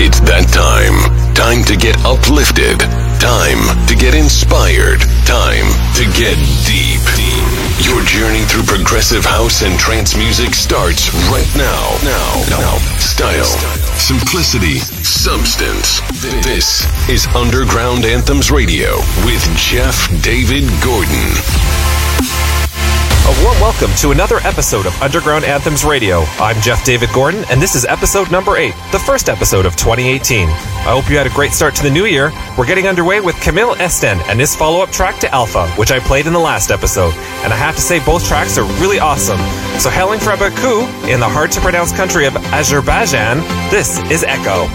It's that time. Time to get uplifted. Time to get inspired. Time to get deep. Your journey through progressive house and trance music starts right now. Now. Now. Style. Simplicity. Substance. This is Underground Anthems Radio with Jeff David Gordon. A warm welcome to another episode of Underground Anthems Radio. I'm Jeff David Gordon, and this is episode number 8, the first episode of 2018. I hope you had a great start to the new year. We're getting underway with Camille Esten and his follow up track to Alpha, which I played in the last episode. And I have to say, both tracks are really awesome. So, hailing from Baku, in the hard to pronounce country of Azerbaijan, this is Echo.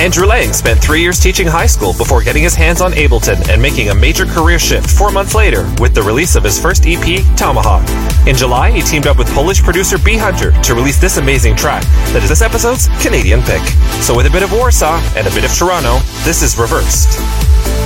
Andrew Lang spent three years teaching high school before getting his hands on Ableton and making a major career shift four months later with the release of his first EP, Tomahawk. In July, he teamed up with Polish producer B Hunter to release this amazing track that is this episode's Canadian pick. So with a bit of Warsaw and a bit of Toronto, this is Reversed.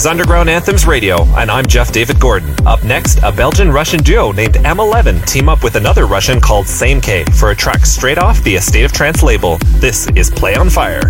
Is Underground Anthems Radio, and I'm Jeff David Gordon. Up next, a Belgian Russian duo named M11 team up with another Russian called Same K for a track straight off the A State of Trance label. This is Play on Fire.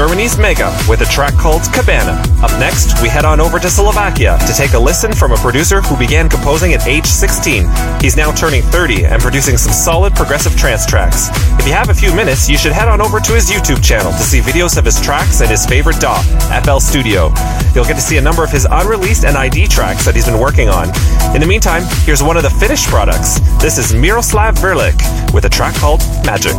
Germany's Mega with a track called Cabana. Up next, we head on over to Slovakia to take a listen from a producer who began composing at age 16. He's now turning 30 and producing some solid progressive trance tracks. If you have a few minutes, you should head on over to his YouTube channel to see videos of his tracks and his favorite DAW, FL Studio. You'll get to see a number of his unreleased and ID tracks that he's been working on. In the meantime, here's one of the finished products. This is Miroslav Vrlik with a track called Magic.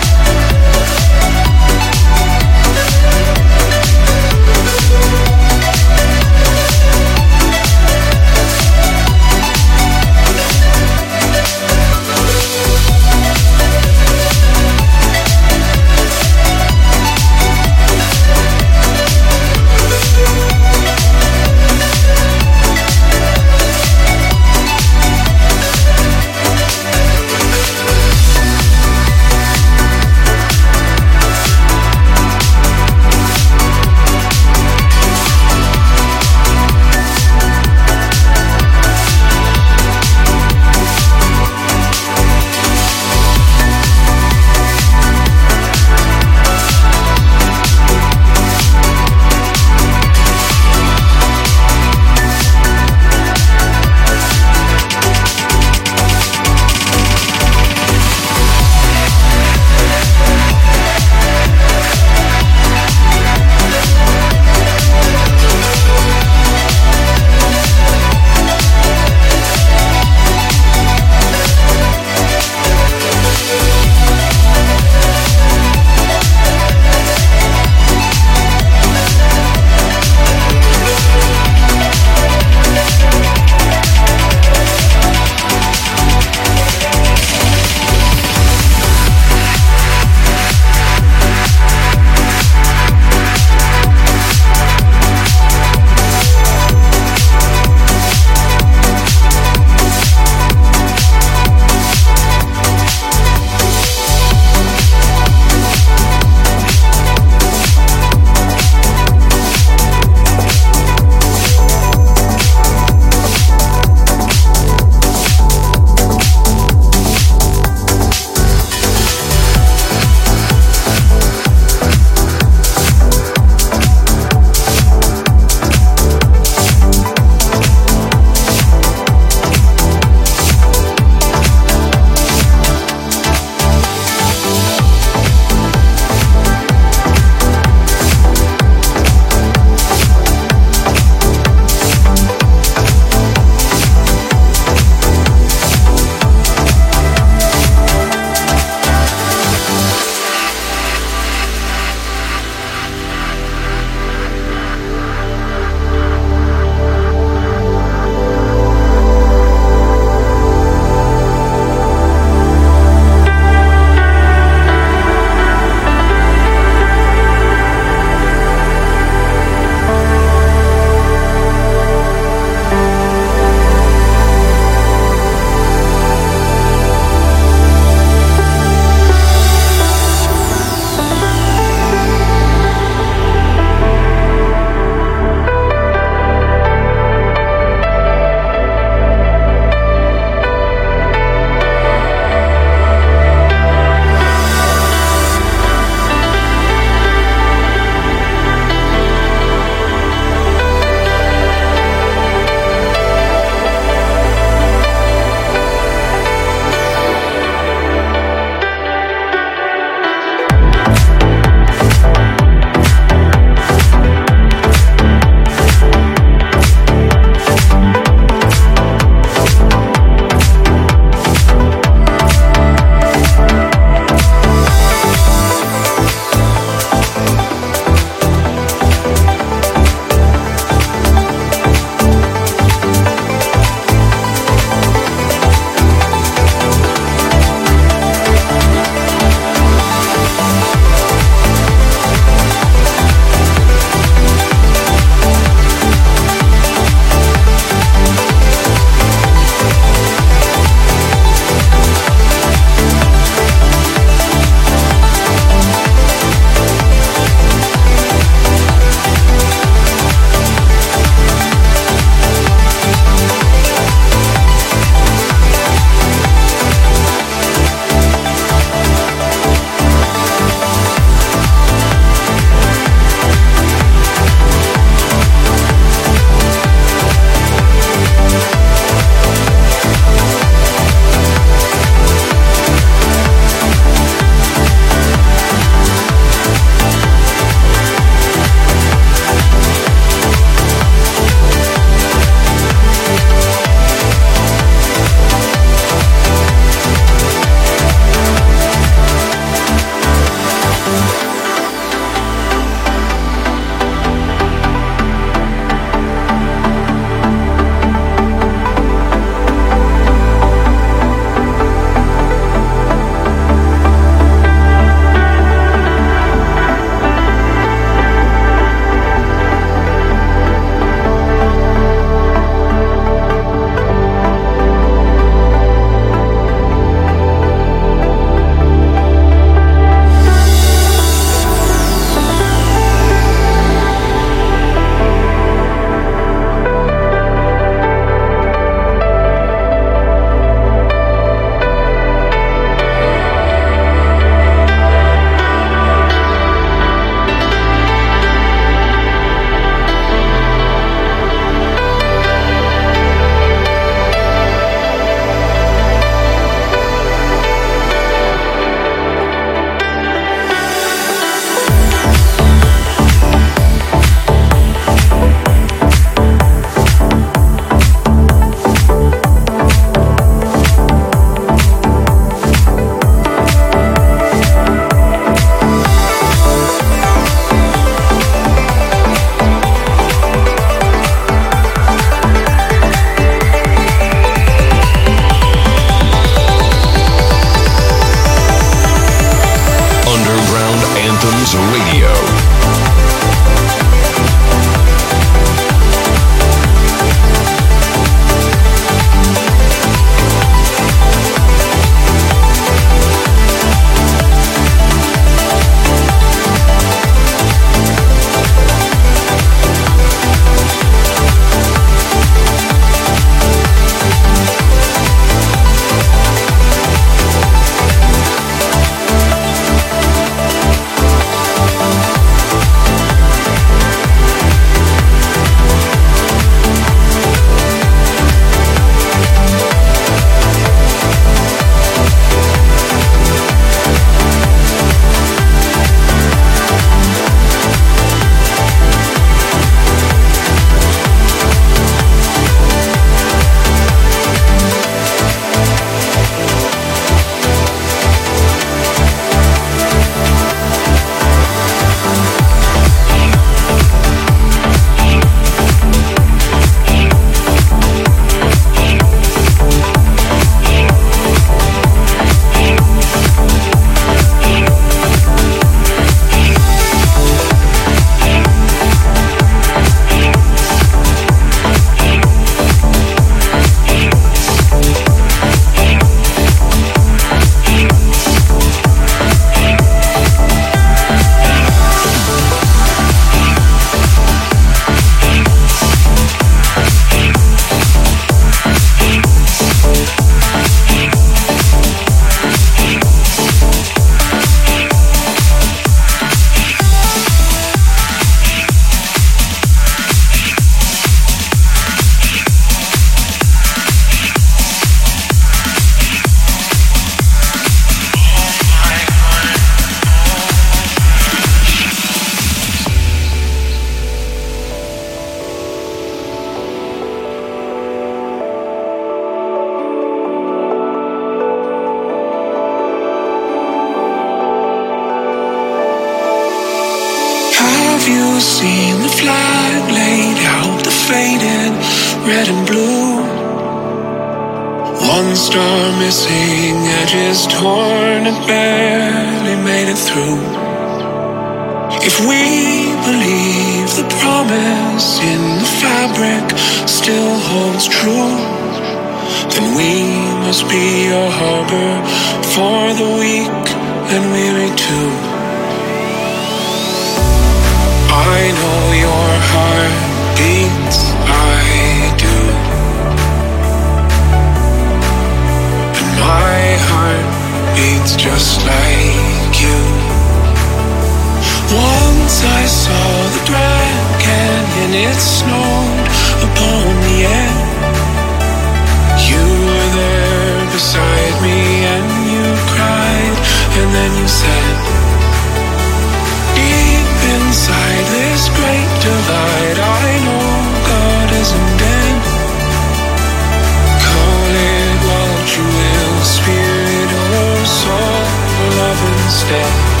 Instead.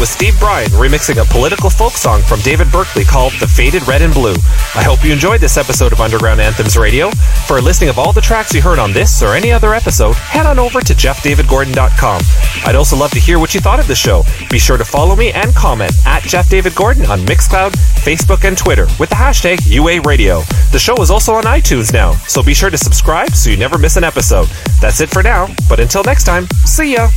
Was Steve Brian remixing a political folk song from David Berkeley called The Faded Red and Blue. I hope you enjoyed this episode of Underground Anthems Radio. For a listing of all the tracks you heard on this or any other episode, head on over to jeffdavidgordon.com. I'd also love to hear what you thought of the show. Be sure to follow me and comment at Jeff David Gordon on Mixcloud, Facebook, and Twitter with the hashtag UA Radio. The show is also on iTunes now, so be sure to subscribe so you never miss an episode. That's it for now, but until next time, see ya!